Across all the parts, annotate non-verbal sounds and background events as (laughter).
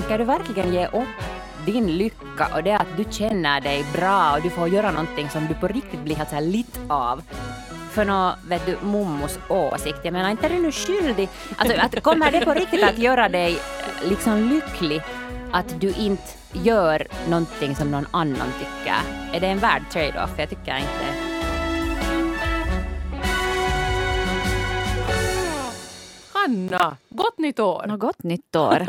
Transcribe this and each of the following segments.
tänker du verkligen ge upp din lycka och det att du känner dig bra och du får göra någonting som du på riktigt blir helt så här lit av för nå, vet du, mommos åsikt. Jag menar, inte är du nu skyldig? Alltså, att, kommer det på riktigt att göra dig liksom lycklig att du inte gör någonting som någon annan tycker? Är det en värd trade-off? Jag tycker inte Anna, gott nytt år! Nå, gott nytt år.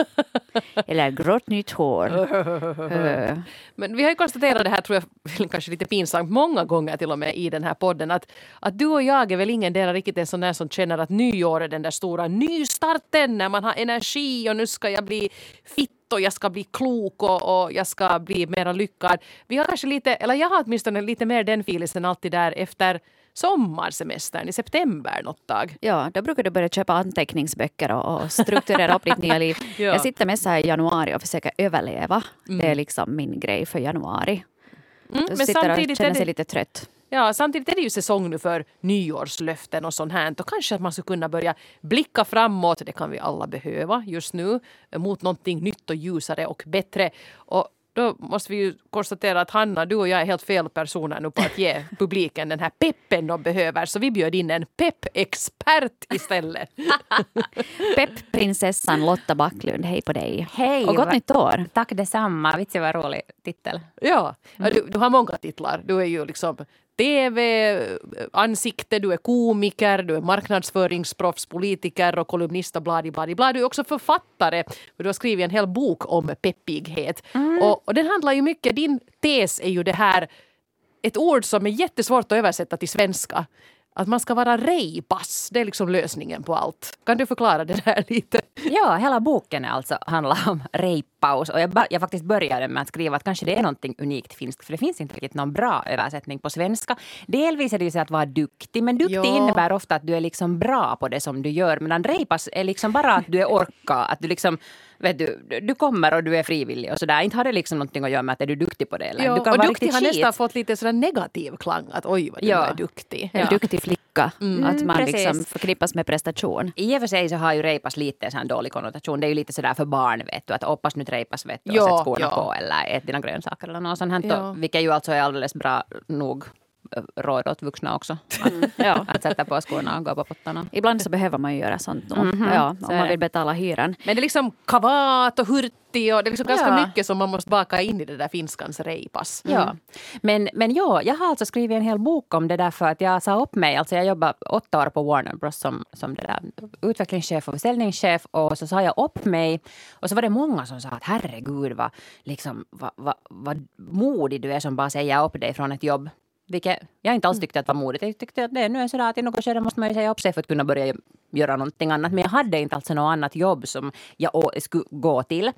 Eller grått nytt hår. (laughs) Men vi har ju konstaterat det här, tror jag, kanske lite pinsamt många gånger till och med i den här podden, att, att du och jag är väl ingen del riktigt en sån där som känner att nyår är den där stora nystarten när man har energi och nu ska jag bli fit och jag ska bli klok och, och jag ska bli mera lyckad. Vi har kanske lite, eller jag har åtminstone lite mer den filisen alltid där efter sommarsemestern i september något tag. Ja, då brukar du börja köpa anteckningsböcker och, och strukturera upp ditt nya liv. (laughs) ja. Jag sitter med så här i januari och försöker överleva. Mm. Det är liksom min grej för januari. Mm, men sitter och känner sig lite trött. Ja, samtidigt är det ju säsong nu för nyårslöften och sånt här. Och kanske att man skulle kunna börja blicka framåt, det kan vi alla behöva just nu, mot någonting nytt och ljusare och bättre. Och då måste vi ju konstatera att Hanna, du och jag är helt fel personer nu på att ge (laughs) publiken den här peppen de behöver. Så vi bjöd in en peppexpert istället. (laughs) Peppprinsessan Lotta Backlund, hej på dig. Hej! Och gott nytt år. Tack detsamma. Vitsi vad rolig titel. Ja, du, du har många titlar. Du är ju liksom tv-ansikte, du är komiker, du är marknadsföringsproffs, politiker och kolumnist och bladi bladi blad. Du är också författare. Du har skrivit en hel bok om peppighet. Mm. Och, och den handlar ju mycket, din tes är ju det här ett ord som är jättesvårt att översätta till svenska att man ska vara rejpass. Det är liksom lösningen på allt. Kan du förklara det där (laughs) lite? Ja, hela boken alltså handlar om rejpaus. Och jag, jag faktiskt började med att skriva att kanske det är någonting unikt finskt. För det finns inte riktigt någon bra översättning på svenska. Delvis är det ju så att vara duktig. Men duktig ja. innebär ofta att du är liksom bra på det som du gör. Medan rejpass är liksom bara att du är orka. Att du liksom vet du, du kommer och du är frivillig och sådär. Inte har det liksom någonting att göra med att är du duktig på det. Eller? Jo, du kan och vara duktig har nästan fått lite sådär negativ klang. Att oj vad du ja. är duktig. En duktig flicka. Mm, att man precis. liksom förknippas med prestation. I och för sig så har ju repas lite en dålig konnotation. Det är ju lite sådär för barn vet du. Att hoppas nu repas vet du och sätt skorna ja. på eller ät dina grönsaker eller något sånt. Ja. Vilket ju alltså är alldeles bra nog råd åt vuxna också. Mm. (laughs) ja. Att sätta på skorna och gå på pottarna. Ibland så behöver man ju göra sånt. Mm -hmm. ja, om man vill betala hyran. Men det är liksom kavat och hurti och det är liksom ganska ja. mycket som man måste baka in i det där finskans reipas. Mm. Ja. Men, men ja, jag har alltså skrivit en hel bok om det där för att jag sa upp mig. Alltså jag jobbade åtta år på Warner Bros som, som det där, utvecklingschef och försäljningschef och så sa jag upp mig. Och så var det många som sa att herregud vad, liksom, vad, vad, vad modig du är som bara säger upp dig från ett jobb vilket jag inte alls mm. tyckte att var modigt. Jag tyckte att det nu är sådär att i något skede måste man ju säga upp sig för att kunna börja göra någonting annat. Men jag hade inte alltså något annat jobb som jag skulle gå till.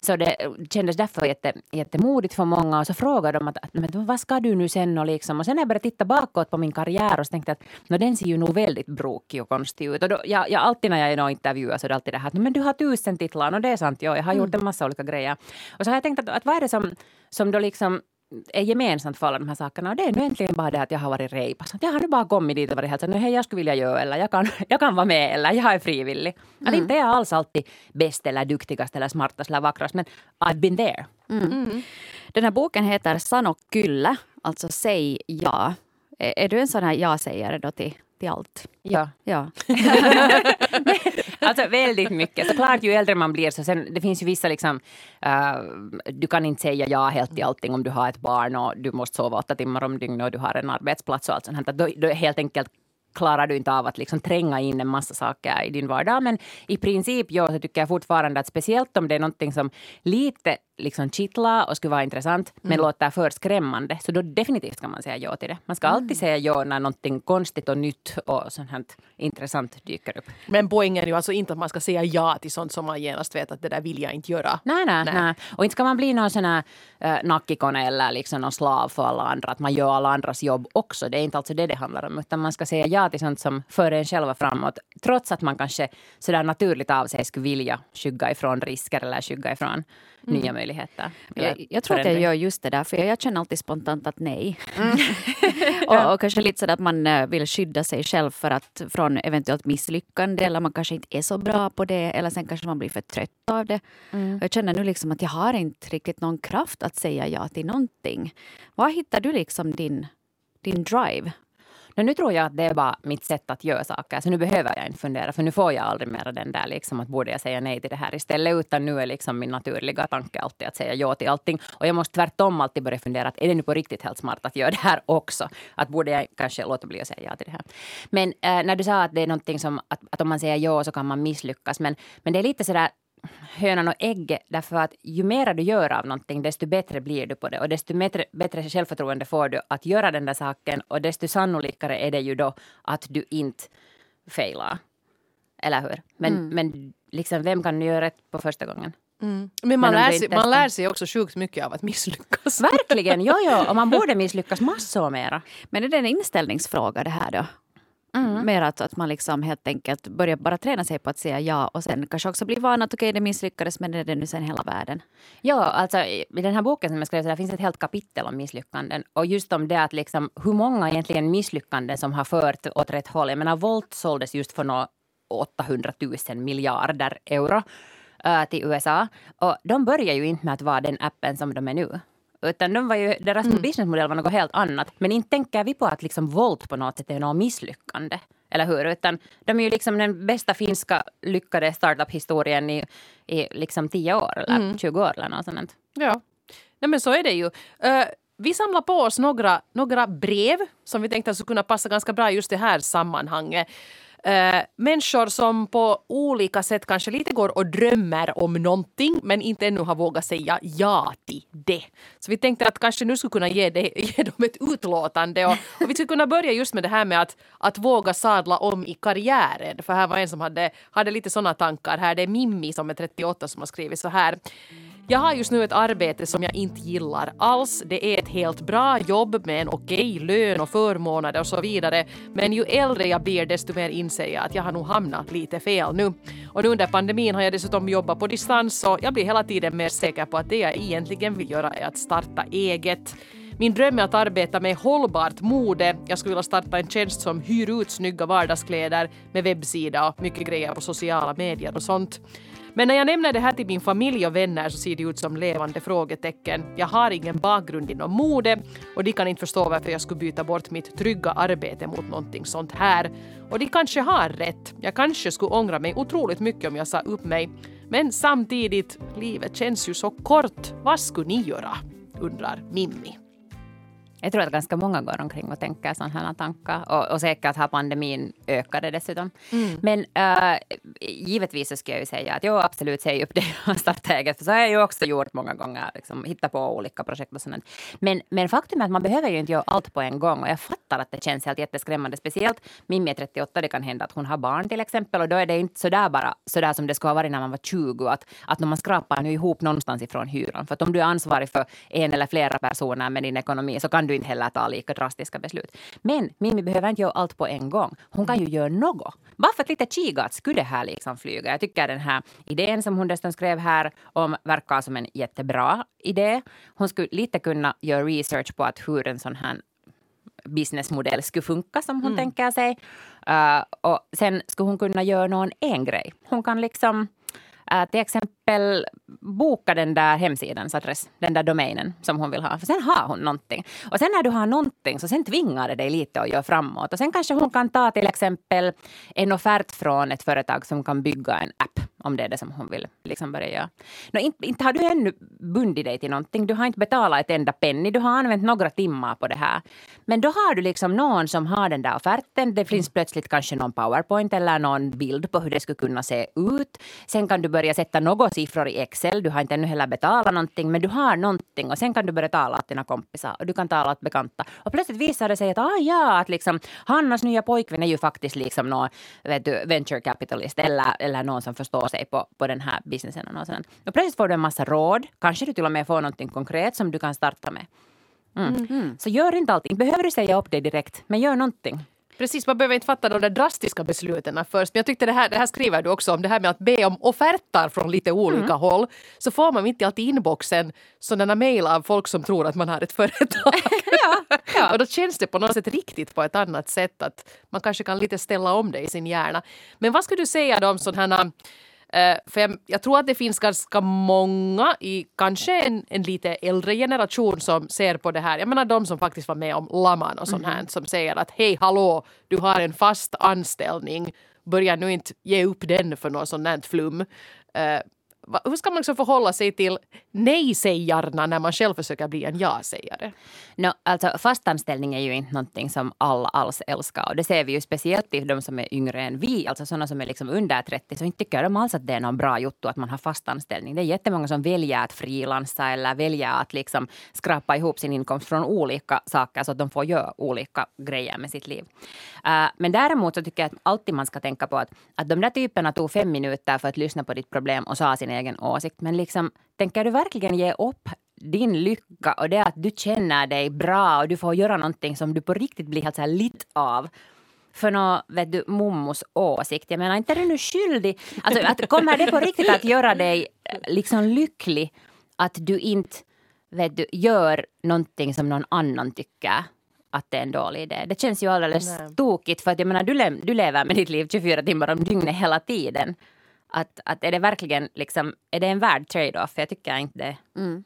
Så det kändes därför jätte, jättemodigt för många. Och så frågade de att, men vad ska du nu sen? Och, liksom. och sen när jag började titta bakåt på min karriär och så tänkte jag att den ser ju nog väldigt brokig och konstig ut. Och då, jag, jag, alltid när jag är i intervjuer så är det alltid det här att men du har tusen titlar och det är sant. Ja, jag har gjort mm. en massa olika grejer. Och så har jag tänkt att, att vad är det som, som då liksom är gemensamt för alla de här sakerna. Och det är nu egentligen bara det att jag har varit repas. jag har nu bara kommit dit och varit helt så hej jag skulle vilja göra eller jag kan, jag (laughs) kan vara med eller jag är frivillig. Mm. Att inte är jag alls alltid bäst eller duktigast eller smartast eller vackrast men I've been there. Mm. Mm. Den här boken heter Sano Kylle, alltså säg ja. Är, är du en sån här ja-sägare då till till allt. Ja. ja. (laughs) alltså väldigt mycket. Såklart ju äldre man blir så sen, det finns ju vissa liksom, uh, du kan inte säga ja helt till allting om du har ett barn och du måste sova åtta timmar om dygnet och du har en arbetsplats och allt sånt. Då, då helt enkelt klarar du inte av att liksom tränga in en massa saker i din vardag. Men i princip ja, så tycker jag fortfarande att speciellt om det är någonting som lite liksom kittla och skulle vara intressant men mm. låter för skrämmande så då definitivt ska man säga ja till det. Man ska alltid mm. säga ja när någonting konstigt och nytt och sånt här intressant dyker upp. Men poängen är ju alltså inte att man ska säga ja till sånt som man genast vet att det där vill jag inte göra. Nej, nej, nej. nej. Och inte ska man bli någon sån här äh, nackikone eller liksom någon slav för alla andra. Att man gör alla andras jobb också. Det är inte alltså det det handlar om. Utan man ska säga ja till sånt som för en själva framåt. Trots att man kanske sådär naturligt av sig skulle vilja skygga ifrån risker eller skygga ifrån mm. nya möjligheter. Jag, jag tror att jag gör just det där, för jag känner alltid spontant att nej. Mm. (laughs) (laughs) och, och, kanske lite så att man eh, vill skydda sig själv för att, från eventuellt misslyckande eller man kanske inte är så bra på det eller sen kanske man blir för trött av det. Mm. Jag känner nu liksom att jag har inte riktigt någon kraft att säga ja till någonting. Var hittar du liksom din, din drive? Men nu tror jag att det är bara mitt sätt att göra saker. Så nu behöver jag inte fundera, för nu får jag aldrig mer den där liksom att borde jag säga nej till det här istället. Utan nu är liksom min naturliga tanke alltid att säga ja till allting. Och jag måste tvärtom alltid börja fundera att är det nu på riktigt helt smart att göra det här också? Att borde jag kanske låta bli att säga ja till det här? Men äh, när du sa att det är någonting som att, att om man säger ja så kan man misslyckas. Men, men det är lite sådär hönan och ägget därför att ju mer du gör av någonting desto bättre blir du på det och desto bättre, bättre självförtroende får du att göra den där saken och desto sannolikare är det ju då att du inte failar. Eller hur? Men, mm. men liksom, vem kan göra rätt på första gången? Mm. Men man, men lär sig, man lär sig också sjukt mycket av att misslyckas. Verkligen, jo, jo. Och man (laughs) borde misslyckas massor mera. Men är det en inställningsfråga det här då? Mm. Mer att, att man liksom helt enkelt börjar bara träna sig på att säga ja och sen kanske också blir van att okej okay, det misslyckades men det är det nu sen hela världen. Ja, alltså i den här boken som jag skrev så där finns ett helt kapitel om misslyckanden och just om det att liksom hur många egentligen misslyckanden som har fört åt rätt håll. Jag menar Volt såldes just för några 800 000 miljarder euro äh, till USA och de börjar ju inte med att vara den appen som de är nu. Utan de var ju, deras mm. businessmodell var något helt annat. Men inte tänker vi på att liksom Volt på något sätt är något misslyckande. Eller hur? Utan de är ju liksom den bästa finska lyckade startup-historien i, i liksom 10 år eller mm. 20 år eller något sånt. Ja, Nej, men så är det ju. Uh, vi samlar på oss några, några brev som vi tänkte skulle kunna passa ganska bra just det här sammanhanget. Uh, människor som på olika sätt kanske lite går och drömmer om någonting men inte ännu har vågat säga ja till det. Så vi tänkte att kanske nu skulle kunna ge, det, (laughs) ge dem ett utlåtande och, och, vi skulle kunna börja just med det här med att, att våga sadla om i karriären. För här var en som hade, hade lite sådana tankar här. Det är Mimmi som är 38 som har skrivit så här. Jag har just nu ett arbete som jag inte gillar alls. Det är ett helt bra jobb med en okej lön och förmåner och så vidare. Men ju äldre jag blir desto mer inser jag att jag har nog hamnat lite fel nu. Och nu under pandemin har jag dessutom jobbat på distans och jag blir hela tiden mer säker på att det jag egentligen vill göra är att starta eget. Min dröm är att arbeta med hållbart mode. Jag skulle vilja starta en tjänst som hyr ut snygga vardagskläder med webbsida och mycket grejer på sociala medier och sånt. Men när jag nämner det här till min familj och vänner så ser det ut som levande frågetecken. Jag har ingen bakgrund inom mode och de kan inte förstå varför jag skulle byta bort mitt trygga arbete mot någonting sånt här. Och de kanske har rätt. Jag kanske skulle ångra mig otroligt mycket om jag sa upp mig. Men samtidigt, livet känns ju så kort. Vad skulle ni göra? undrar Mimmi. Jag tror att ganska många går omkring och tänker sådana här tankar. Och, och säkert har pandemin ökat det dessutom. Mm. Men äh, givetvis så ska jag ju säga att jag absolut säger upp det (laughs) och starta eget. För så har jag ju också gjort många gånger. Liksom, hitta på olika projekt och sånt. Men, men faktum är att man behöver ju inte göra allt på en gång. Och jag fattar att det känns helt jätteskrämmande. Speciellt Mimmi är 38. Det kan hända att hon har barn till exempel. Och då är det inte sådär bara sådär som det skulle ha varit när man var 20. Att, att när man skrapar nu ihop någonstans ifrån hyran. För att om du är ansvarig för en eller flera personer med din ekonomi så kan du inte heller ta lika drastiska beslut. Men Mimmi behöver inte göra allt på en gång. Hon kan ju göra något. Bara för att lite kika att skulle det här liksom flyga. Jag tycker den här idén som hon dessutom skrev här om verkar som en jättebra idé. Hon skulle lite kunna göra research på att hur en sån här businessmodell skulle funka som hon mm. tänker sig. Uh, och sen skulle hon kunna göra någon en grej. Hon kan liksom uh, till exempel boka den där hemsidans adress, den där domänen som hon vill ha. För sen har hon någonting. Och sen när du har någonting så sen tvingar det dig lite att göra framåt. Och sen kanske hon kan ta till exempel en offert från ett företag som kan bygga en app om det är det som hon vill liksom börja göra. No, inte, inte har du ännu bundit dig till någonting. Du har inte betalat ett enda penny. Du har använt några timmar på det här. Men då har du liksom någon som har den där offerten. Det finns plötsligt kanske någon powerpoint eller någon bild på hur det skulle kunna se ut. Sen kan du börja sätta några siffror i Excel. Du har inte ännu heller betalat någonting, men du har någonting. Och sen kan du börja tala åt dina kompisar och du kan tala åt bekanta. Och plötsligt visar det sig att ah, ja, att liksom, Hannas nya pojkvän är ju faktiskt liksom någon vet du, venture capitalist eller, eller någon som förstår sig på, på den här businessen. Och, sådant. och plötsligt får du en massa råd. Kanske du till och med får någonting konkret som du kan starta med. Mm. Mm. Så gör inte allting. Behöver du säga upp dig direkt, men gör någonting. Precis, man behöver inte fatta de där drastiska besluten först. Men jag tyckte det här, det här skriver du också om, det här med att be om offerter från lite olika mm. håll. Så får man mitt i allt i inboxen sådana mejl av folk som tror att man har ett företag. (laughs) ja, ja. och då känns det på något sätt riktigt på ett annat sätt att man kanske kan lite ställa om det i sin hjärna. Men vad skulle du säga då om sådana Uh, för jag, jag, tror att det finns ganska många i kanske en, en, lite äldre generation som ser på det här. Jag menar de som faktiskt var med om Laman och sånt här mm. som säger att hej hallå, du har en fast anställning. Börja nu inte ge upp den för något sånt här flum. Uh, hur ska man liksom förhålla sig till nej-sägarna när man själv försöker bli en ja-sägare? No, alltså, fastanställning är ju inte någonting som alla alls älskar. Och det ser vi ju speciellt i de som är yngre än vi, alltså sådana som är liksom under 30, så inte tycker de alls att det är någon bra jotto att man har fast anställning. Det är jättemånga som väljer att frilansa eller väljer att liksom skrapa ihop sin inkomst från olika saker så att de får göra olika grejer med sitt liv. Uh, men däremot så tycker jag att alltid man ska tänka på att, att de där typerna tog fem minuter för att lyssna på ditt problem och sa sin egen åsikt. Men liksom, tänker du verkligen ge upp din lycka och det att du känner dig bra och du får göra någonting som du på riktigt blir helt så här lit av för någon, vet du, mommos åsikt. Jag menar, inte är du nu skyldig? Alltså, att, kommer det på riktigt att göra dig eh, liksom lycklig att du inte vet du, gör någonting som någon annan tycker att det är en dålig idé. Det känns ju alldeles Nej. tokigt för att jag menar, du, le du lever med ditt liv 24 timmar om dygnet hela tiden. Att, att är det verkligen liksom, är det en värd trade-off? Jag tycker inte det. Mm.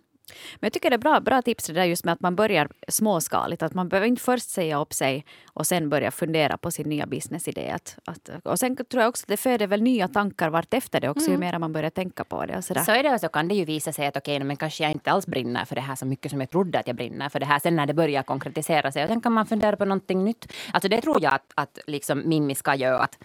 Men jag tycker det är bra, bra tips det där just med att man börjar småskaligt. Att man behöver inte först säga upp sig och sen börja fundera på sin nya businessidé. Att, att, och sen tror jag också att det föder väl nya tankar vart efter det också mm. ju mer man börjar tänka på det. Och sådär. Så är det och så kan det ju visa sig att okej, okay, men kanske jag inte alls brinner för det här så mycket som jag trodde att jag brinner för det här. Sen när det börjar konkretisera sig och sen kan man fundera på någonting nytt. Alltså det tror jag att, att liksom Mimmi ska göra. Att,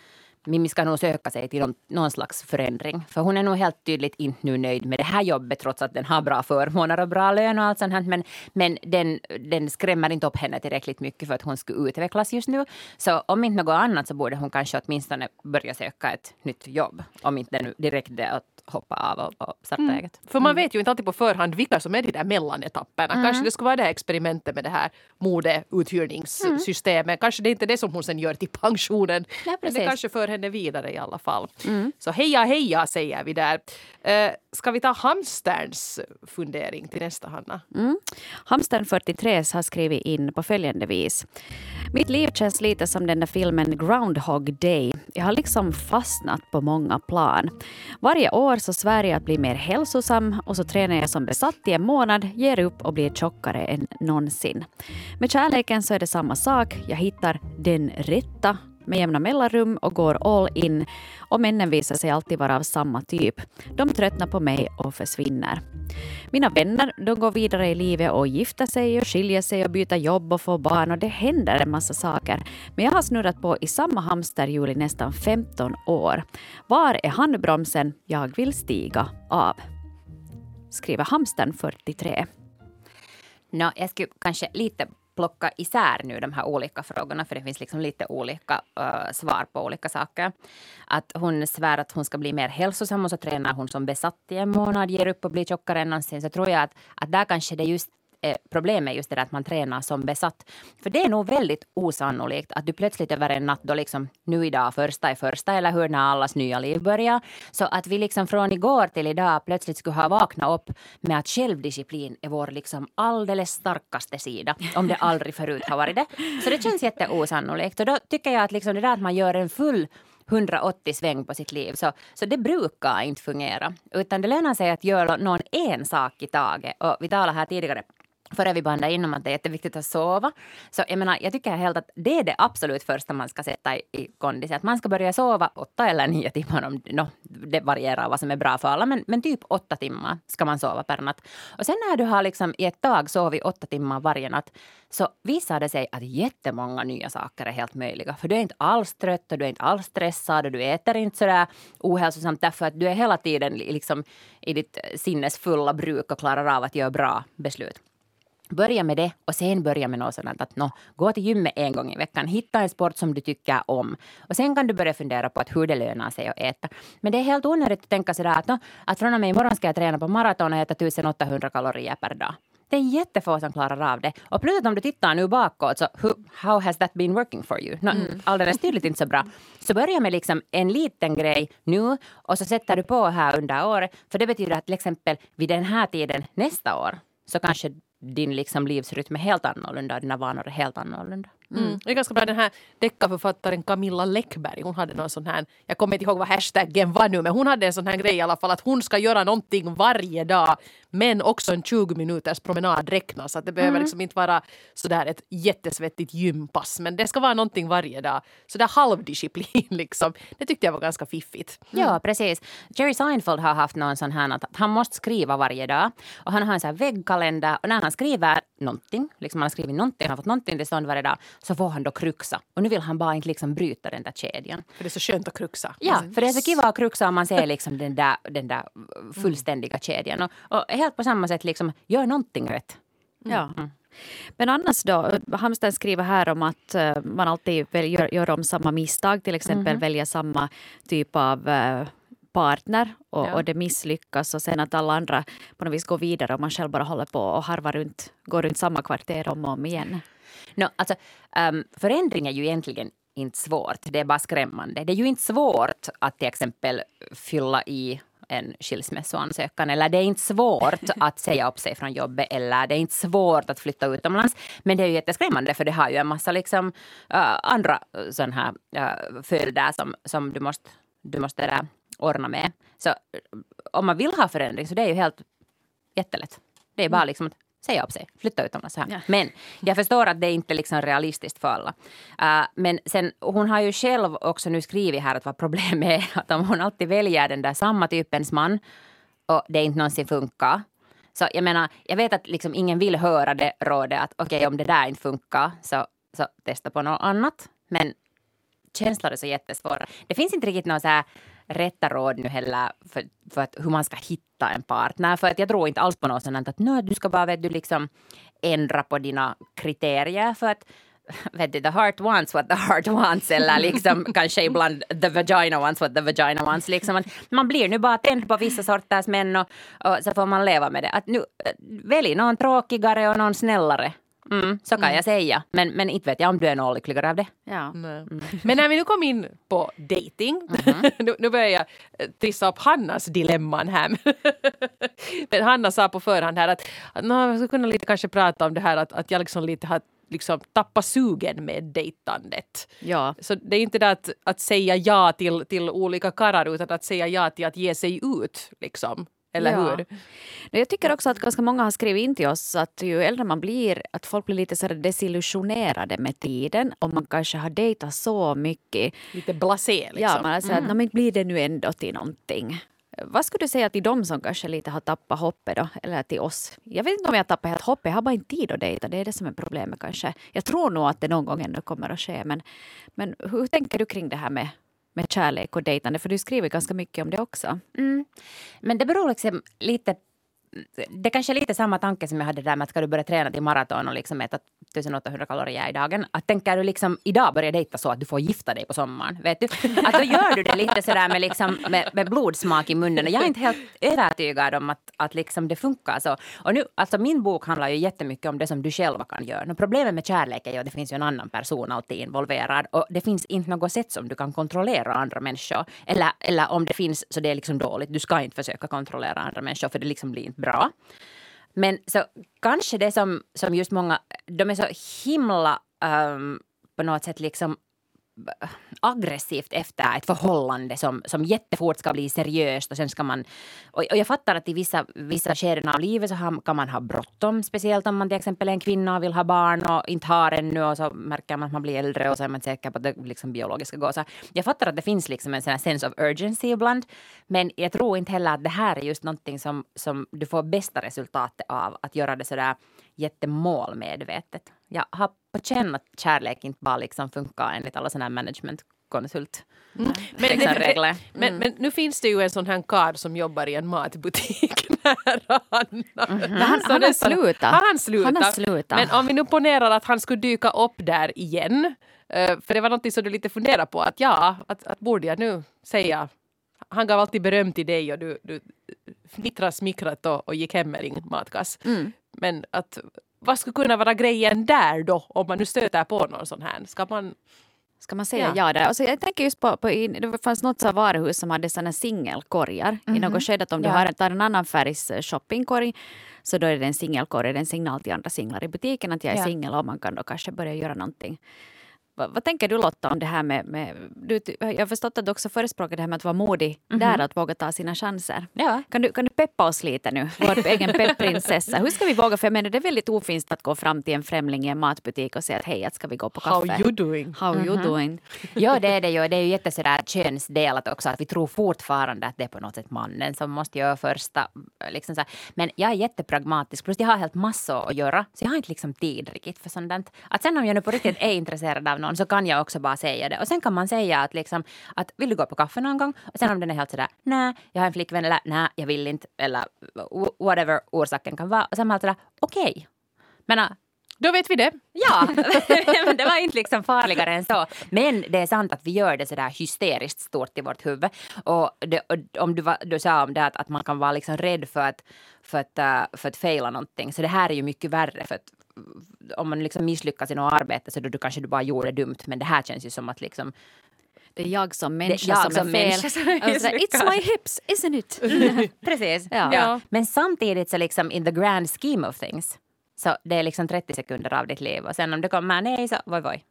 Mimmi ska nog söka sig till någon, någon, slags förändring. För hon är nog helt tydligt inte nu nöjd med det här jobbet trots att den har bra förmåner och bra lön och allt sånt här. Men, men den, den skrämmer inte upp henne tillräckligt mycket för att hon skulle utvecklas just nu. Så om inte något annat så borde hon kanske åtminstone börja söka ett nytt jobb. Om inte det nu direkt det att hoppa av och, och starta mm. eget. För man mm. vet ju inte alltid på förhand vilka som är de där mellanetapperna. Mm. Kanske det ska vara det här experimentet med det här modeuthyrningssystemet. Mm. Kanske det är inte det som hon sen gör till pensionen. Ja, men det kanske för henne vidare i alla fall. Mm. Så heja heja säger vi där. Uh, ska vi ta hamsterns fundering till nästa Hanna? Mm. Hamstern 43 har skrivit in på följande vis. Mitt liv känns lite som den där filmen Groundhog Day. Jag har liksom fastnat på många plan. Varje år så svär jag att bli mer hälsosam och så tränar jag som besatt i en månad, ger upp och blir tjockare än någonsin. Med kärleken så är det samma sak. Jag hittar den rätta med jämna mellanrum och går all in och männen visar sig alltid vara av samma typ. De tröttnar på mig och försvinner. Mina vänner de går vidare i livet och gifter sig och skiljer sig och byter jobb och får barn och det händer en massa saker. Men jag har snurrat på i samma hamsterhjul i nästan 15 år. Var är handbromsen? Jag vill stiga av. Skriver hamstern 43. No, jag skulle kanske lite plocka isär nu de här olika frågorna för det finns liksom lite olika uh, svar på olika saker. Att hon svär att hon ska bli mer hälsosam och så tränar hon som besatt i en månad, ger upp och blir tjockare än någonsin. Så tror jag att, att där kanske det just är problemet just det där att man tränar som besatt. För det är nog väldigt osannolikt att du plötsligt över en natt då liksom nu idag första i första eller hur när allas nya liv börjar. Så att vi liksom från igår till idag plötsligt skulle ha vaknat upp med att självdisciplin är vår liksom alldeles starkaste sida. Om det aldrig förut har varit det. Så det känns jätteosannolikt. Och då tycker jag att liksom det där att man gör en full 180 sväng på sitt liv. Så, så det brukar inte fungera. Utan det lönar sig att göra någon en sak i taget. Och vi talade här tidigare före vi bandade in om att det är jätteviktigt att sova. Så jag menar, jag tycker helt att det är det absolut första man ska sätta i, i kondis. Att man ska börja sova åtta eller nio timmar. Om, no, det varierar vad som är bra för alla, men, men typ åtta timmar ska man sova per natt. Och sen när du har liksom i ett tag sovit åtta timmar varje natt så visar det sig att jättemånga nya saker är helt möjliga. För du är inte alls trött och du är inte alls stressad och du äter inte sådär ohälsosamt därför att du är hela tiden liksom i ditt sinnesfulla bruk och klarar av att göra bra beslut. Börja med det och sen börja med något sådant att no, gå till gymmet en gång i veckan. Hitta en sport som du tycker om. Och sen kan du börja fundera på att hur det lönar sig att äta. Men det är helt onödigt att tänka sådär att, no, att från och med imorgon ska jag träna på maraton och äta 1800 kalorier per dag. Det är jättefå som klarar av det. Och plötsligt om du tittar nu bakåt, så who, how has that been working for you? No, mm. Alldeles tydligt inte så bra. Så börja med liksom en liten grej nu och så sätter du på här under året. För det betyder att till exempel vid den här tiden nästa år så kanske din liksom livsrytm är helt annorlunda, dina vanor är helt annorlunda. Mm. Mm. Det är ganska bra den här deckarförfattaren Camilla Läckberg. Hon hade någon sån här, jag kommer inte ihåg vad hashtaggen var nu, men hon hade en sån här grej i alla fall att hon ska göra någonting varje dag. Men också en 20 minuters promenad räknas. Att det behöver mm. liksom inte vara sådär ett jättesvettigt gympass. Men det ska vara någonting varje dag. Sådär halvdisciplin (laughs) liksom. Det tyckte jag var ganska fiffigt. Ja, precis. Jerry Seinfeld har haft någon sån här att han måste skriva varje dag. Och han har en sån här väggkalender. Och när han skriver någonting, liksom han har skrivit någonting, han har fått någonting till stånd varje dag så får han då kruxa. Och nu vill han bara inte liksom bryta den där kedjan. För det är så skönt att kruxa. Ja, för det är så kiva att kruxa om man ser liksom den, där, den där fullständiga kedjan. Och, och helt på samma sätt, liksom, gör någonting rätt. Ja. Mm. Men annars då, Hamsten skriver här om att uh, man alltid gör, gör om samma misstag, till exempel mm. välja samma typ av uh, partner och, ja. och, det misslyckas och sen att alla andra på något vis går vidare och man själv bara håller på och harvar runt, går runt samma kvarter om och om igen. No, alltså, um, förändring är ju egentligen inte svårt, det är bara skrämmande. Det är ju inte svårt att till exempel fylla i en skilsmässoansökan eller det är inte svårt (laughs) att säga upp sig från jobbet eller det är inte svårt att flytta utomlands. Men det är ju jätteskrämmande för det har ju en massa liksom, uh, andra sådana här uh, följder som, som du måste, du måste där, ordna med. Så om man vill ha förändring så det är ju helt jättelätt. Det är bara liksom att säga upp sig, flytta utomlands. Här. Ja. Men jag förstår att det inte är liksom realistiskt för alla. Uh, men sen, hon har ju själv också nu skrivit här att vad problemet är (laughs) att om hon alltid väljer den där samma typens man och det inte någonsin funkar. Så jag menar, jag vet att liksom ingen vill höra det rådet att okej okay, om det där inte funkar så, så testa på något annat. Men känslor är så jättesvåra. Det finns inte riktigt något så här rätta råd nu heller för, för att, hur man ska hitta en partner. För att jag tror inte alls på något sånt att nu, du ska bara vet du, liksom ändra på dina kriterier. För att (laughs) vet du, the heart wants what the heart wants eller liksom (laughs) kanske ibland the vagina wants what the vagina wants. Liksom man blir nu bara tänd på vissa sorters män och, och så får man leva med det. Att nu, välj någon tråkigare och någon snällare Mm, så kan mm. jag säga. Men, men inte vet jag om du är något lyckligare av det. Ja. Mm. Men när vi nu kom in på dating, mm. (laughs) nu, nu börjar jag eh, trissa upp Hannas dilemman här. (laughs) men Hanna sa på förhand här att, jag skulle kunna lite kanske prata om det här att, att jag liksom lite har liksom tappa sugen med dejtandet. Ja. Så det är inte det att, att säga ja till, till olika karlar utan att säga ja till att ge sig ut. Liksom. Eller ja. hur? Jag tycker också att ganska många har skrivit in till oss att ju äldre man blir, att folk blir lite så desillusionerade med tiden och man kanske har dejtat så mycket. Lite blasé liksom. Ja, man säger mm. att men blir det nu ändå till någonting? Vad skulle du säga till dem som kanske lite har tappat hoppet då? Eller till oss? Jag vet inte om jag har tappat helt hoppet. Jag har bara inte tid att dejta. Det är det som är problemet kanske. Jag tror nog att det någon gång ändå kommer att ske. Men, men hur tänker du kring det här med med kärlek och dejtande? För du skriver ganska mycket om det också. Mm. Men det beror liksom lite det kanske är lite samma tanke som jag hade där med att ska du börja träna till maraton och liksom äta 1800 kalorier i dagen. Att tänker du liksom idag börja dejta så att du får gifta dig på sommaren, vet du? Att då gör du det lite sådär med, liksom, med, med blodsmak i munnen. Och jag är inte helt övertygad om att, att liksom det funkar så. Och nu, alltså min bok handlar ju jättemycket om det som du själva kan göra. Och problemet med kärlek är ju att det finns ju en annan person alltid involverad. Och det finns inte något sätt som du kan kontrollera andra människor. Eller, eller om det finns så det är liksom dåligt. Du ska inte försöka kontrollera andra människor för det liksom blir inte bra. Men så kanske det som, som just många, de är så himla um, på något sätt liksom aggressivt efter ett förhållande som, som jättefort ska bli seriöst och sen ska man... Och, och jag fattar att i vissa, vissa skeden av livet så har, kan man ha bråttom, speciellt om man till exempel är en kvinna och vill ha barn och inte har ännu och så märker man att man blir äldre och så är man säker på att det liksom biologiska går. Så jag fattar att det finns liksom en sån här sense of urgency ibland, men jag tror inte heller att det här är just någonting som, som du får bästa resultatet av, att göra det sådär jättemålmedvetet. Jag har på känn att kärlek inte bara liksom funkar enligt alla sådana här managementkonsult. Mm. Men, mm. men, men, nu finns det ju en sån här karl som jobbar i en matbutik (laughs) nära Anna. Mm -hmm. han, han, har slutat. Har han, slutat? han har slutat. Men om vi nu ponerar att han skulle dyka upp där igen. Uh, för det var något som du lite funderade på att ja, att, att borde jag nu säga han gav alltid beröm till dig och du, du fnittrade smickrat och, och gick hem med din matkass. Mm. men att vad skulle kunna vara grejen där då om man nu stöter på någon sån här? Ska man Ska man säga ja, ja där? Alltså jag tänker just på, på det fanns något så varuhus som hade såna singelkorgar mm -hmm. i något mhm. skede. Att om du ja. har, tar en annan färgs eh, shoppingkorg så då är det en singelkorg, det är en signal till andra singlar i butiken att jag är ja. singel och man kan då kanske börja göra någonting vad, vad, tänker du Lotta om det här med... med du, jag har förstått att du också förespråkar det här med att vara modig mm -hmm. där, att våga ta sina chanser. Ja. Kan, du, kan du peppa oss lite nu, vår (laughs) egen peppprinsessa? Hur ska vi våga? För jag menar, det är väldigt ofint att gå fram till en främling i en matbutik och säga att hej, ska vi gå på kaffe? How you doing? How mm -hmm. you mhm. doing? (laughs) ja, det är det ju. Det är ju jättesådär könsdelat också, att vi tror fortfarande att det är på något sätt mannen som måste göra första. Liksom så Men jag är jättepragmatisk, plus jag har helt massor att göra, så jag har inte liksom tid riktigt för sånt. Att sen om jag nu på riktigt är intresserad av någon så kan jag också bara säga det. Och sen kan man säga att, liksom, att vill du gå på kaffe någon gång? Och sen om den är helt sådär, nej, jag har en flickvän eller nej, jag vill inte eller whatever orsaken kan vara. Och sen man sådär, okej. Okay. Men då vet vi det. Ja, men det var inte liksom farligare än så. Men det är sant att vi gör det sådär hysteriskt stort i vårt huvud. Och, det, och om du, du sa om det att, att man kan vara liksom rädd för att, för att, uh, för att fejla någonting. Så det här är ju mycket värre. För att om man liksom misslyckas i något arbete så då du kanske du bara gjorde dumt. Men det här känns ju som att liksom det är jag som människa jag som, är fel. Som är alltså, It's my hips, isn't it? (laughs) Precis. Ja. ja. Men samtidigt så liksom in the grand scheme of things så det är liksom 30 sekunder av ditt liv och sen om det kommer nej så voi voi.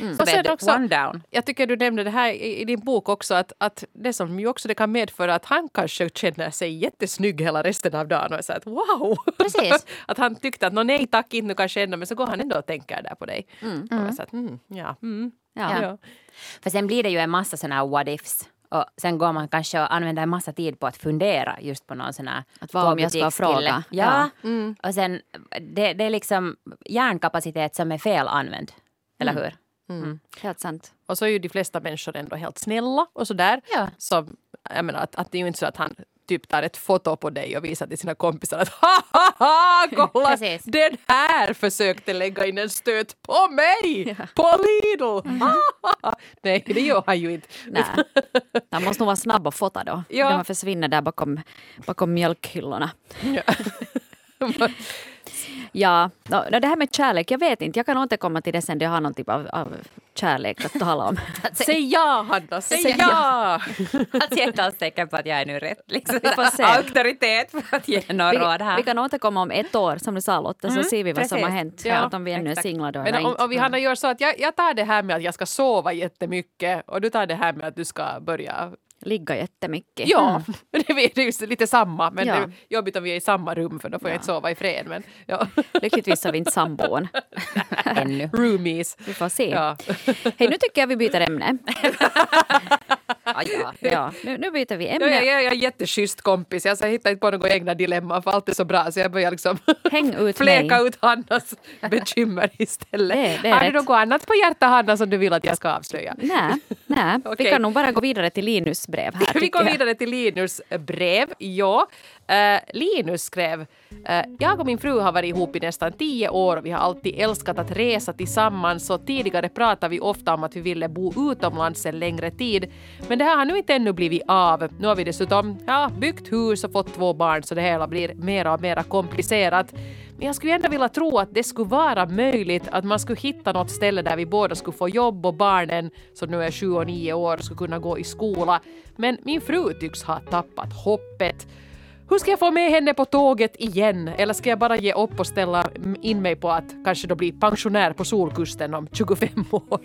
Mm. Och sen också, one down. Jag tycker du nämnde det här i, i, din bok också att, att det som ju också det kan medföra att han kanske känner sig jättesnygg hela resten av dagen och så att wow! (laughs) Precis. att han tyckte att nej tack inte nu kanske ändå men så går han ändå och tänker där på dig. Mm. Mm. Så att, mm, ja. Mm. Ja. ja. För sen blir det ju en massa sådana här what ifs. Och sen går man kanske och använder en massa tid på att fundera just på någon sån här Att vad om jag ska fråga? Ja. ja. Mm. Och sen det, det är liksom hjärnkapacitet som är fel använd. Eller mm. hur? Mm. mm. Helt sant. Och så är ju de flesta människor ändå helt snälla och sådär. Ja. Så jag menar att, att det är ju inte så att han typ tar ett foto på dig och visar till sina kompisar att ha ha ha kolla den här försökte lägga in en stöt på mig ja. på Lidl. Mm. Nej det gör han ju inte. Nej. Han måste nog vara snabb och fota då. Ja. När man försvinner där bakom, bakom mjölkhyllorna. Ja. (laughs) (laughs) Ja, no, det här med kärlek, jag vet inte. Jag kan återkomma till det sen jag har någon typ av, av kärlek att tala om. (laughs) säg ja, Hanna! Säg, säg ja! alltså, jag är inte alls säker på att jag är nu rätt. Liksom. Vi får se. Auktoritet för att ge några vi, råd här. Vi kan återkomma om ett år, som du sa Lotta, så mm, ser vi vad precis. som har hänt. Ja, om vi ännu är singlar då Men om, om vi Hanna gör så att jag, jag tar det här med att jag ska sova jättemycket och du tar det här med att du ska börja ligga jättemycket. Ja, mm. (laughs) det är ju lite samma. Men ja. det är jobbigt om vi är i samma rum för då får ja. jag inte sova i fred. Men, ja. (laughs) Lyckligtvis har vi inte sambon. (laughs) Ännu. Roomies. Vi får se. Ja. Hej, nu tycker jag vi byter ämne. Ja, (laughs) ja. Nu, nu byter vi ämne. Ja, jag, jag är en jätteschysst kompis. Jag hittar inte på några egna dilemma för allt är så bra så jag börjar liksom (laughs) Häng ut fläka mig. ut Hannas (laughs) bekymmer istället. Det, det har du något annat på hjärtat Hanna som du vill att jag ska avslöja? Nej, nej. okay. vi kan nog bara gå vidare till Linus brev här. Vi går vidare till Linus brev. Ja, uh, Linus skrev uh, Jag och min fru har varit ihop i nästan tio år och vi har alltid älskat att resa tillsammans så tidigare pratade vi ofta om att vi ville bo utomlands en längre tid. Men det här har nu inte ännu blivit av. Nu har vi dessutom ja, byggt hus och fått två barn så det hela blir mer och mer komplicerat. Men jag skulle ändå vilja tro att det skulle vara möjligt att man skulle hitta något ställe där vi båda skulle få jobb och barnen som nu är sju och nio år skulle kunna gå i skola. Men min fru tycks ha tappat hoppet. Hur ska jag få med henne på tåget igen? Eller ska jag bara ge upp och ställa in mig på att kanske då bli pensionär på Solkusten om 25 år? (laughs)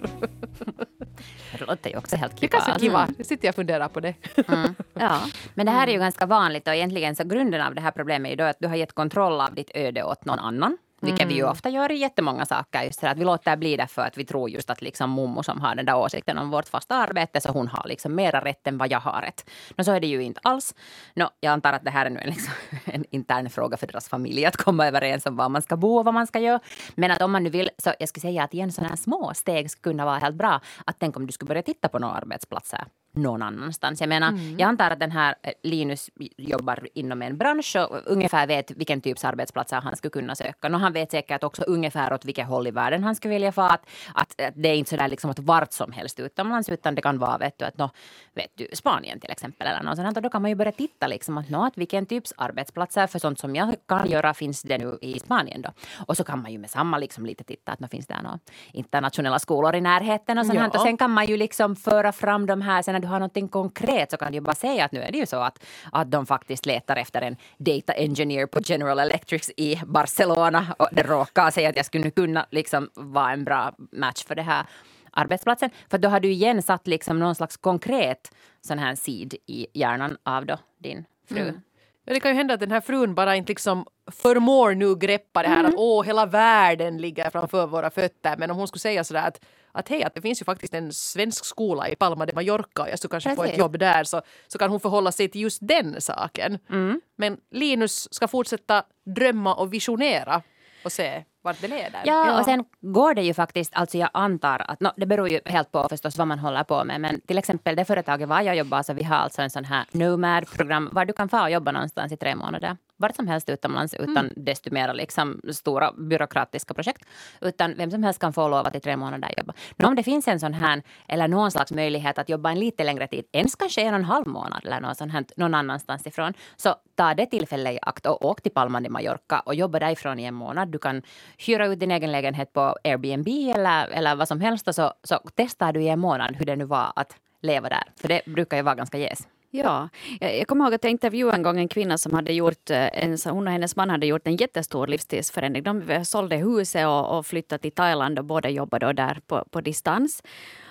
Det låter ju också helt kiva. Det är ganska kiva. Nu sitter jag och funderar på det. Mm. Ja. Men det här är ju ganska vanligt och egentligen så grunden av det här problemet är ju då att du har gett kontroll av ditt öde åt någon annan. Vilket mm. vi ju mm. ofta gör i jättemånga saker. Just att vi låter bli det för att vi tror just att liksom mommo som har den där åsikten om vårt fasta arbete, så hon har liksom mera rätt än vad jag har rätt. No, så är det ju inte alls. No, jag antar att det här är nu en, liksom, (laughs) en intern fråga för deras familj att komma överens om var man ska bo och vad man ska göra. Men att om man nu vill, så jag skulle säga att igen sådana här små steg skulle kunna vara helt bra. Att tänk om du skulle börja titta på några arbetsplatser någon annanstans. Jag menar, mm. jag antar att den här eh, Linus jobbar inom en bransch och ungefär vet vilken typs arbetsplatser han skulle kunna söka. Och han vet säkert också ungefär åt vilket håll i världen han skulle vilja få. Att, att, att det är inte så där liksom att vart som helst utomlands utan det kan vara vet du, att no, vet du, Spanien till exempel eller något sånt. Och då kan man ju börja titta liksom att, no, att vilken typs arbetsplatser för sånt som jag kan göra finns det nu i Spanien då. Och så kan man ju med samma liksom lite titta att no, finns det några internationella skolor i närheten och sånt ja. Och sen kan man ju liksom föra fram de här sen när du har något konkret så kan du bara säga att nu är det ju så att, att de faktiskt letar efter en data engineer på General Electric i Barcelona och det råkar säga att jag skulle kunna liksom vara en bra match för det här arbetsplatsen. För då har du igen satt liksom någon slags konkret sån här seed i hjärnan av då din fru. Mm. Ja, det kan ju hända att den här frun bara inte liksom förmår nu greppa det här mm. att åh, hela världen ligger framför våra fötter. Men om hon skulle säga sådär att att hej, att det finns ju faktiskt en svensk skola i Palma de Mallorca och jag skulle kanske Precis. få ett jobb där så, så kan hon förhålla sig till just den saken. Mm. Men Linus ska fortsätta drömma och visionera och se vart det leder. Ja, ja, och sen går det ju faktiskt, alltså jag antar att, no, det beror ju helt på förstås vad man håller på med, men till exempel det företaget var jag jobbar, så vi har alltså en sån här Nomad-program, var du kan få jobba någonstans i tre månader vart som helst utomlands utan mm. desto mer liksom stora byråkratiska projekt. Utan vem som helst kan få lov att i tre månader jobba. Men om det finns en sån här, eller någon slags möjlighet att jobba en lite längre tid, ens kanske en och en halv månad eller något sånt här, någon annanstans ifrån, så ta det tillfället i akt och åk till Palma de Mallorca och jobba därifrån i en månad. Du kan hyra ut din egen lägenhet på Airbnb eller, eller vad som helst och så, så testar du i en månad hur det nu var att leva där. För det brukar ju vara ganska jäs. Ja, eh, jag kommer ihåg att jag intervjuade en gång en kvinna som hade gjort, eh, en, hon och hennes man hade gjort en jättestor livsstilsförändring. De eh, sålde huset och, och flyttade till Thailand och båda jobbade där på, på distans.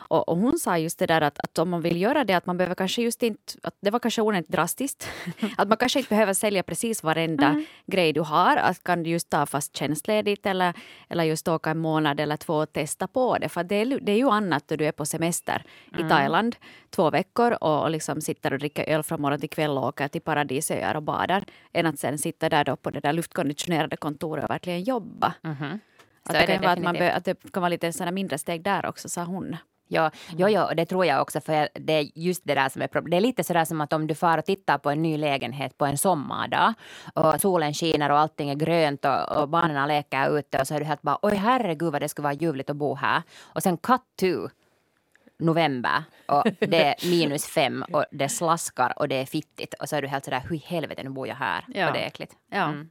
Och, och, hon sa just det där att, att om man vill göra det att man behöver kanske just inte, att det var kanske onödigt drastiskt, (laughs) att man kanske inte behöver sälja precis varenda mm. grej du har, att kan du just ta fast tjänstledigt eller, eller just åka en månad eller två och testa på det, för det är, det är ju annat då du är på semester mm. i Thailand två veckor och, och liksom sitter och dricker öl från morgon till kväll och åker till paradisöar och badar, än att sen sitta där då på det där luftkonditionerade kontoret och verkligen jobba. Mm. Att det, kan det, att, man be, att det kan vara lite sådana mindre steg där också, sa hon. Ja, mm. ja, det tror jag också. För Det är just det där som är problemet. Det är lite sådär som att om du far och tittar på en ny lägenhet på en sommardag och solen skiner och allting är grönt och, och barnen leker ute och så är du helt bara oj herregud vad det skulle vara ljuvligt att bo här. Och sen cut to november och (laughs) det är minus fem och det slaskar och det är fittigt och så är du helt sådär hur i helvete nu bor jag här ja. och det är äckligt. Ja. Mm.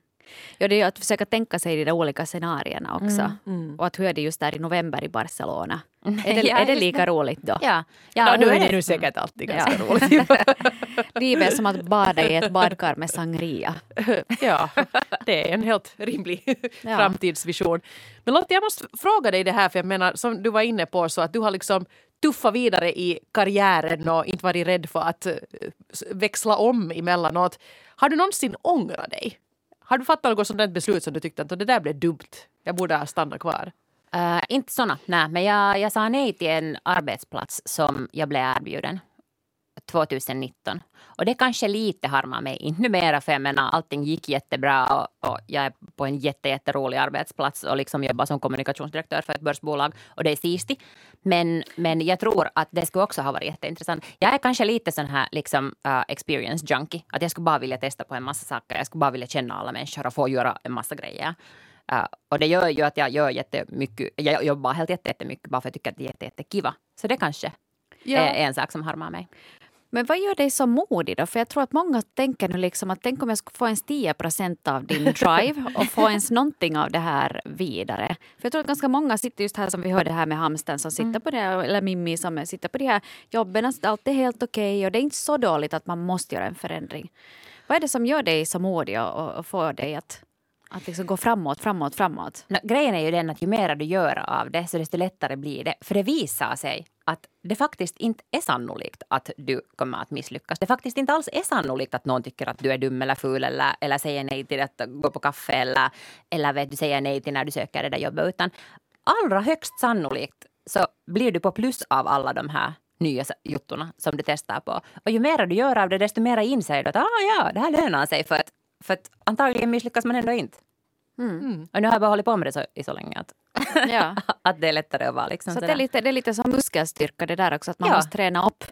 Ja, det är ju att försöka tänka sig de olika scenarierna också. Mm, mm. Och att hur är det just där i november i Barcelona? Är det, ja, är det lika det. roligt då? Ja, ja no, nu är det nu säkert alltid ganska ja. (laughs) roligt. Livet är som att bada i ett badkar med sangria. (laughs) ja, det är en helt rimlig ja. framtidsvision. Men Lotta, jag måste fråga dig det här, för jag menar som du var inne på så att du har liksom tuffat vidare i karriären och inte varit rädd för att eh, växla om emellanåt. Har du någonsin ångrat dig? Har du fattat något sådant beslut som du tyckte att det där blev dumt, jag borde ha stannat kvar? Uh, inte såna, nej. Men jag, jag sa nej till en arbetsplats som jag blev erbjuden 2019. Och det kanske lite harmar mig, inte numera för jag menar allting gick jättebra och, och jag är på en jätte, jätterolig arbetsplats och liksom jobbar som kommunikationsdirektör för ett börsbolag och det är Sisti. Men, men jag tror att det skulle också ha varit jätteintressant. Jag är kanske lite sån här liksom uh, experience junkie, att jag skulle bara vilja testa på en massa saker. Jag skulle bara vilja känna alla människor och få göra en massa grejer. Uh, och det gör ju att jag gör jättemycket, jag jobbar helt jättemycket bara för att jag tycker att det är jätte, jättekiva. Så det kanske ja. är en sak som harmar mig. Men vad gör dig så modig då? För jag tror att många tänker nu liksom att tänk om jag skulle få ens 10 procent av din (laughs) drive och få ens någonting av det här vidare. För jag tror att ganska många sitter just här som vi hörde här med hamsten som sitter mm. på det, eller Mimmi som sitter på de här jobben. Att allt är helt okej okay och det är inte så dåligt att man måste göra en förändring. Vad är det som gör dig så modig och, och får dig att att liksom gå framåt, framåt, framåt. No, grejen är ju den att ju mer du gör av det, så desto lättare blir det. För det visar sig att det faktiskt inte är sannolikt att du kommer att misslyckas. Det faktiskt inte alls är sannolikt att någon tycker att du är dum eller ful eller, eller säger nej till att gå på kaffe eller, eller vet du säger nej till när du söker det där jobbet. Utan allra högst sannolikt så blir du på plus av alla de här nya juttorna som du testar på. Och ju mer du gör av det, desto mer inser du att ah, ja, det här lönar sig. För att för att antagligen misslyckas man ändå inte. Mm. mm. Och nu har jag bara hållit på med det så, i så länge att, (laughs) ja. (laughs) att det är lättare att vara liksom så det är, lite, det är lite som muskelstyrka det där också, att man ja. måste träna upp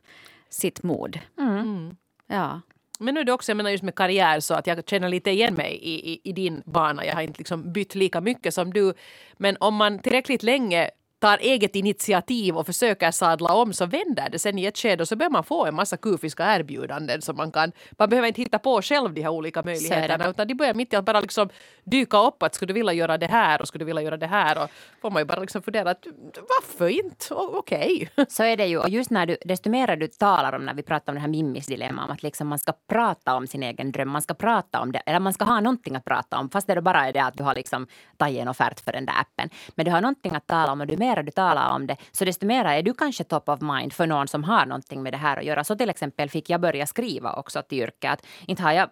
sitt mod. Mm. Ja. Men nu är det också, jag menar just med karriär så att jag känner lite igen mig i, i, i din bana. Jag har inte liksom bytt lika mycket som du. Men om man tillräckligt länge tar eget initiativ och försöker sadla om så vänder det sen i ett skede och så börjar man få en massa kufiska erbjudanden som man kan, man behöver inte hitta på själv de här olika möjligheterna utan de börjar mitt i att bara liksom dyka upp att skulle du vilja göra det här och skulle du vilja göra det här och får man ju bara liksom fundera att varför inte, okej. Okay. (laughs) Så är det ju och just när du, desto mer du talar om när vi pratar om det här Mimmis dilemma om att liksom man ska prata om sin egen dröm, man ska prata om det eller man ska ha någonting att prata om fast det bara är det att du har liksom tagit en offert för den där appen. Men du har någonting att tala om och du mer du talar om det, så desto mer är du kanske top of mind för någon som har någonting med det här att göra. Så till exempel fick jag börja skriva också till yrket. Att inte har jag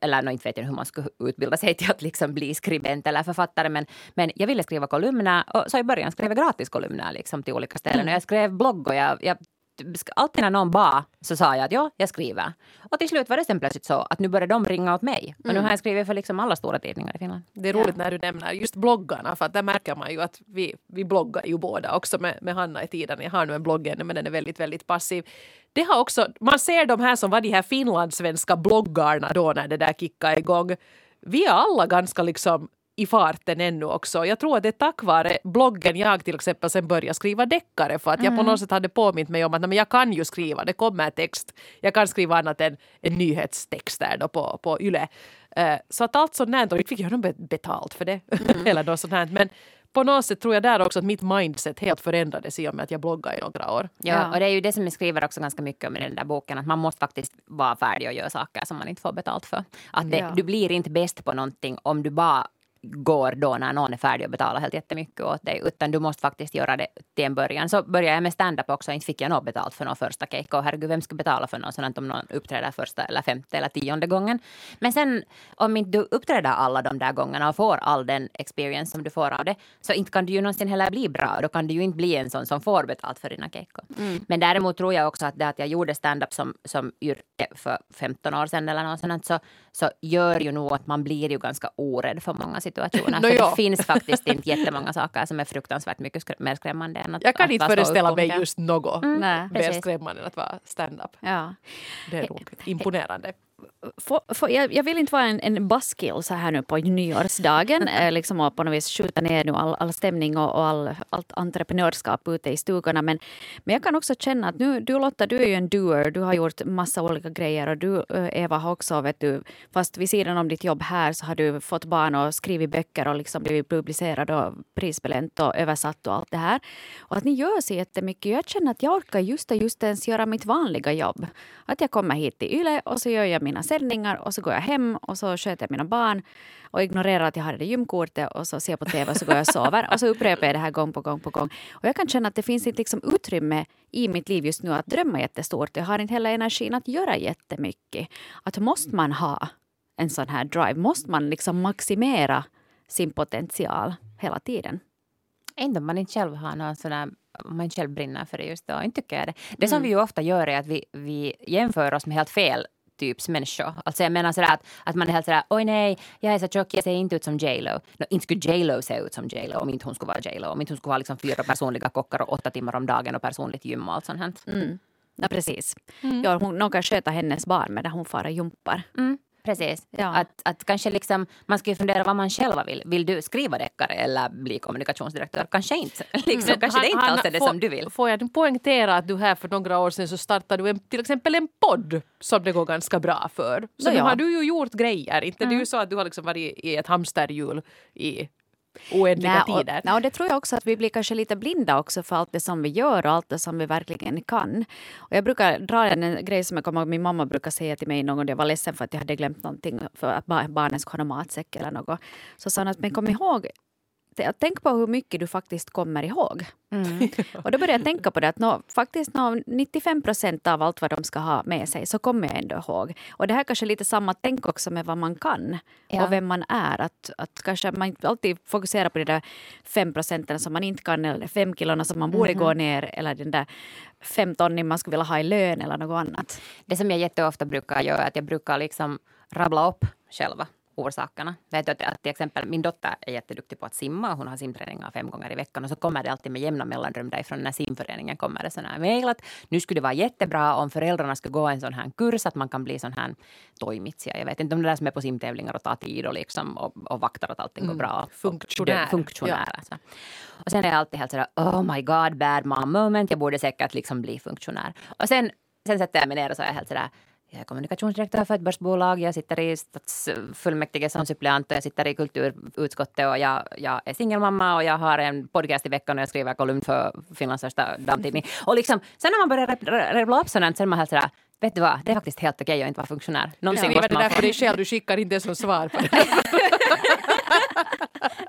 eller no, inte vet jag hur man skulle utbilda sig till att liksom bli skribent eller författare, men, men jag ville skriva kolumner och så i början skrev jag gratis kolumner liksom till olika ställen. Och jag skrev blogg och jag, jag alltid när någon bad så sa jag att ja, jag skriver. Och till slut var det sen plötsligt så att nu började de ringa åt mig. Och nu har jag skrivit för liksom alla stora tidningar i Finland. Det är roligt när du nämner just bloggarna för att där märker man ju att vi, vi bloggar ju båda också med, med Hanna i tiden. Jag har nu en blogg ännu men den är väldigt, väldigt passiv. Det har också, man ser de här som var de här finlandssvenska bloggarna då när det där kickade igång. Vi är alla ganska liksom i farten ännu också. Jag tror att det är tack vare bloggen jag till exempel sen började skriva deckare för att jag på mm. något sätt hade påmint mig om att men jag kan ju skriva, det kommer text. Jag kan skriva annat än, än nyhetstexter då på, på YLE. Uh, så att allt sånt här, inte fick jag nog betalt för det. Mm. (laughs) eller något sånt här. Men på något sätt tror jag där också att mitt mindset helt förändrades i och med att jag bloggade i några år. Ja, och det är ju det som jag skriver också ganska mycket om i den där boken, att man måste faktiskt vara färdig och göra saker som man inte får betalt för. Att det, ja. du blir inte bäst på någonting om du bara går då när någon är färdig och betalar helt jättemycket åt dig. Utan du måste faktiskt göra det till en början. Så började jag med stand-up också. Inte fick jag något betalt för någon första cake. Och herregud, vem ska betala för något sånt om någon uppträder första eller femte eller tionde gången. Men sen om inte du uppträder alla de där gångerna och får all den experience som du får av det. Så inte kan du ju någonsin heller bli bra. Då kan du ju inte bli en sån som får betalt för dina cake. Mm. Men däremot tror jag också att det att jag gjorde stand-up som, som yrke för 15 år sedan eller något sånt. Så, så gör ju nog att man blir ju ganska orädd för många situationer situationer. no, ja. det finns faktiskt inte jättemånga saker som är fruktansvärt mycket mer skrämmande än att Jag kan att inte föreställa mig just något mm, mer skrämmande än att vara stand-up. Ja. Det är roligt. Imponerande för, för, jag, jag, vill inte vara en, en buskill så här nu på nyårsdagen (laughs) eh, liksom och på något vis skjuta ner nu all, all stämning och, och all, allt entreprenörskap ute i stugorna. Men, men jag kan också känna att nu, du Lotta, du är ju en doer. Du har gjort massa olika grejer och du eh, Eva har också, vet du, fast vid sidan om ditt jobb här så har du fått barn och skrivit böcker och liksom blivit publicerad och prisbelönt och översatt och allt det här. Och att ni gör så jättemycket. Jag känner att jag orkar just och just ens göra mitt vanliga jobb. Att jag kommer hit till YLE och så gör jag mina sändningar och så går jag hem och så sköter jag mina barn och ignorerar att jag har det gymkortet och så ser jag på TV och så går jag och sover. Och så upprepar jag det här gång på gång på gång. Och jag kan känna att det finns inte liksom utrymme i mitt liv just nu att drömma jättestort. Jag har inte heller energin att göra jättemycket. Att måste man ha en sån här drive? Måste man liksom maximera sin potential hela tiden? Om man inte själv har någon sån här om man själv brinner för det just då. Inte tycker jag det. Det som mm. vi ju ofta gör är att vi, vi jämför oss med helt fel typs människor. Alltså jag menar sådär att, att man är helt sådär oj nej, jag är så tjock, jag ser inte ut som J Lo. No, inte skulle J Lo se ut som J Lo om inte hon skulle vara J Lo. Om inte hon skulle ha liksom fyra personliga kockar och åtta timmar om dagen och personligt gym och allt sånt här. Mm. Ja, precis. Mm. Ja, hon, någon kan sköta hennes barn medan hon far och jumpar. Mm. Precis. Ja. Att, att kanske liksom, man ska fundera vad man själv vill. Vill du skriva deckare eller bli kommunikationsdirektör? Kanske inte. (laughs) Liksom, mm. kanske det inte alls är det som du vill. Får jag poängtera att du här för några år sedan så startade du en, till exempel en podd som det går ganska bra för. Så nu ja. har du ju gjort grejer. Inte mm. det är ju så att du har liksom varit i ett hamsterhjul i oändliga nej, tider. Och, nej, och det tror jag också att vi blir kanske lite blinda också för allt det som vi gör och allt det som vi verkligen kan. Och jag brukar dra en grej som jag kommer ihåg min mamma brukar säga till mig någon gång jag var ledsen för att jag hade glömt någonting för att barnen skulle ha matsäck eller något. Så sa hon att men kom ihåg tänk på hur mycket du faktiskt kommer ihåg. Mm. (laughs) och då började jag tänka på det att no, faktiskt no, 95 procent av allt vad de ska ha med sig så kommer jag ändå ihåg. Och det här är kanske lite samma tänk också med vad man kan ja. och vem man är. Att, att kanske man alltid fokuserar på de där fem procenten som man inte kan eller fem kilona som man borde mm. gå ner eller den där fem tonnen man skulle vilja ha i lön eller något annat. Det som jag jätteofta brukar göra är att jag brukar liksom rabbla upp själva orsakerna. Vet du att, till exempel min dotter är jätteduktig på att simma. Hon har simträningar fem gånger i veckan och så kommer det alltid med jämna mellanrum därifrån när simföreningen kommer det sådana här mejl att nu skulle det vara jättebra om föräldrarna skulle gå en sån här kurs att man kan bli sån här toimitsija. Jag vet inte om det där som är på simtävlingar och tar tid och, liksom, och, och vaktar att allting går bra. Funktionär. funktionär ja. alltså. Och sen är jag alltid helt sådär oh my god bad mom moment. Jag borde säkert liksom bli funktionär. Och sen, sen sätter jag mig ner och så är jag helt sådär jag är kommunikationsdirektör för ett börsbolag, jag sitter i stadsfullmäktige som suppleant och jag sitter i kulturutskottet och jag, jag är singelmamma och jag har en podcast i veckan och jag skriver kolumn för Finlands största damtidning. Och liksom, sen när man börjar rabbla upp sådant så är man helt sådär Vet du vad, det är faktiskt helt okej att inte vara funktionär. Någonsin ja, det är därför dig själv, du skickar inte något svar på (laughs) det.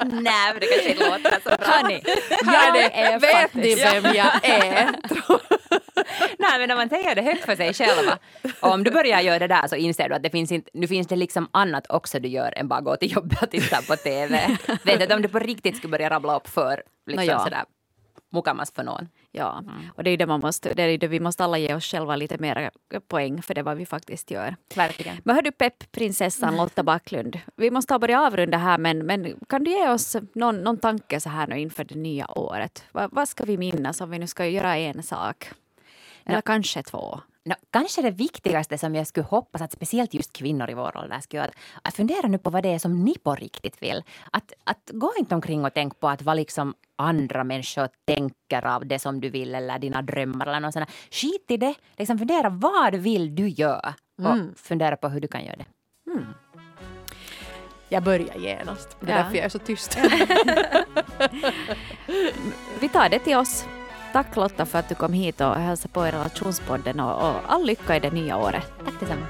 Nej, men det kanske inte låter så bra. Hörni, jag är Vet ni vem jag är? Nej, men när man säger det högt för sig själva. Om du börjar göra det där så inser du att det finns inte, nu finns det liksom annat också du gör än bara gå till jobbet och titta på TV. Vet du, om du på riktigt skulle börja rabbla upp för liksom no, ja. sådär mukamas för någon. Ja, mm. och det är det man måste, det är det vi måste alla ge oss själva lite mer poäng för det vad vi faktiskt gör. Verkligen. Men hör du peppprinsessan Lotta Backlund, vi måste ha börja avrunda här men, men kan du ge oss någon, någon tanke så här nu inför det nya året? Va, vad ska vi minnas om vi nu ska göra en sak? Eller no. kanske två? No, kanske det viktigaste som jag skulle hoppas att speciellt just kvinnor i vår ålder skulle göra, att fundera nu på vad det är som ni på riktigt vill. Att, att gå inte omkring och tänk på att vad liksom andra människor tänker av det som du vill eller dina drömmar eller något sånt. Skit i det. Liksom fundera vad vill du göra och mm. fundera på hur du kan göra det. Mm. Jag börjar genast. Det är ja. därför jag är så tyst. (laughs) Vi tar det till oss. Tack Lotta för att du kom hit och hälsade på i relationspodden och, och all lycka i det nya året. Tack detsamma.